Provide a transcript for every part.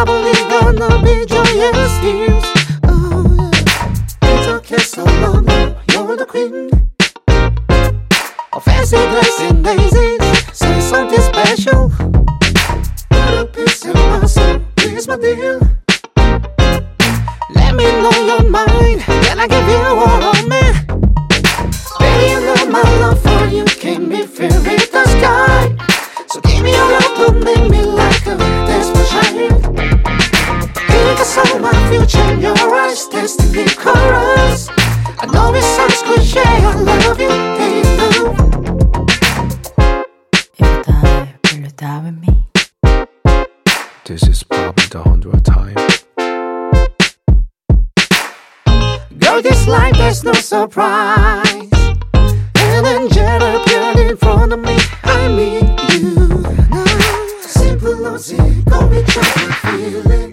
I believe that the big joyous schemes. Oh, yeah. It's a okay, of love. you're the queen. Of fancy dressing daisies, say something special. Put a piece in my soul, please, my dear. Your eyes testing me chorus. I know it sounds cliche. I love you, they love. Every time you look down me. This is probably the hundredth time. Girl, this life there's no surprise. An angel appeared in front of me. I mean you now. Simple logic, go with your feeling.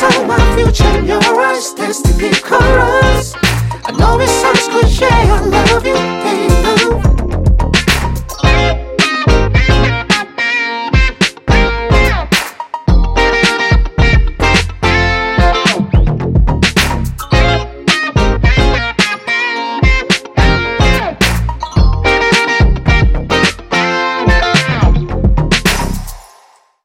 saw my future in your eyes.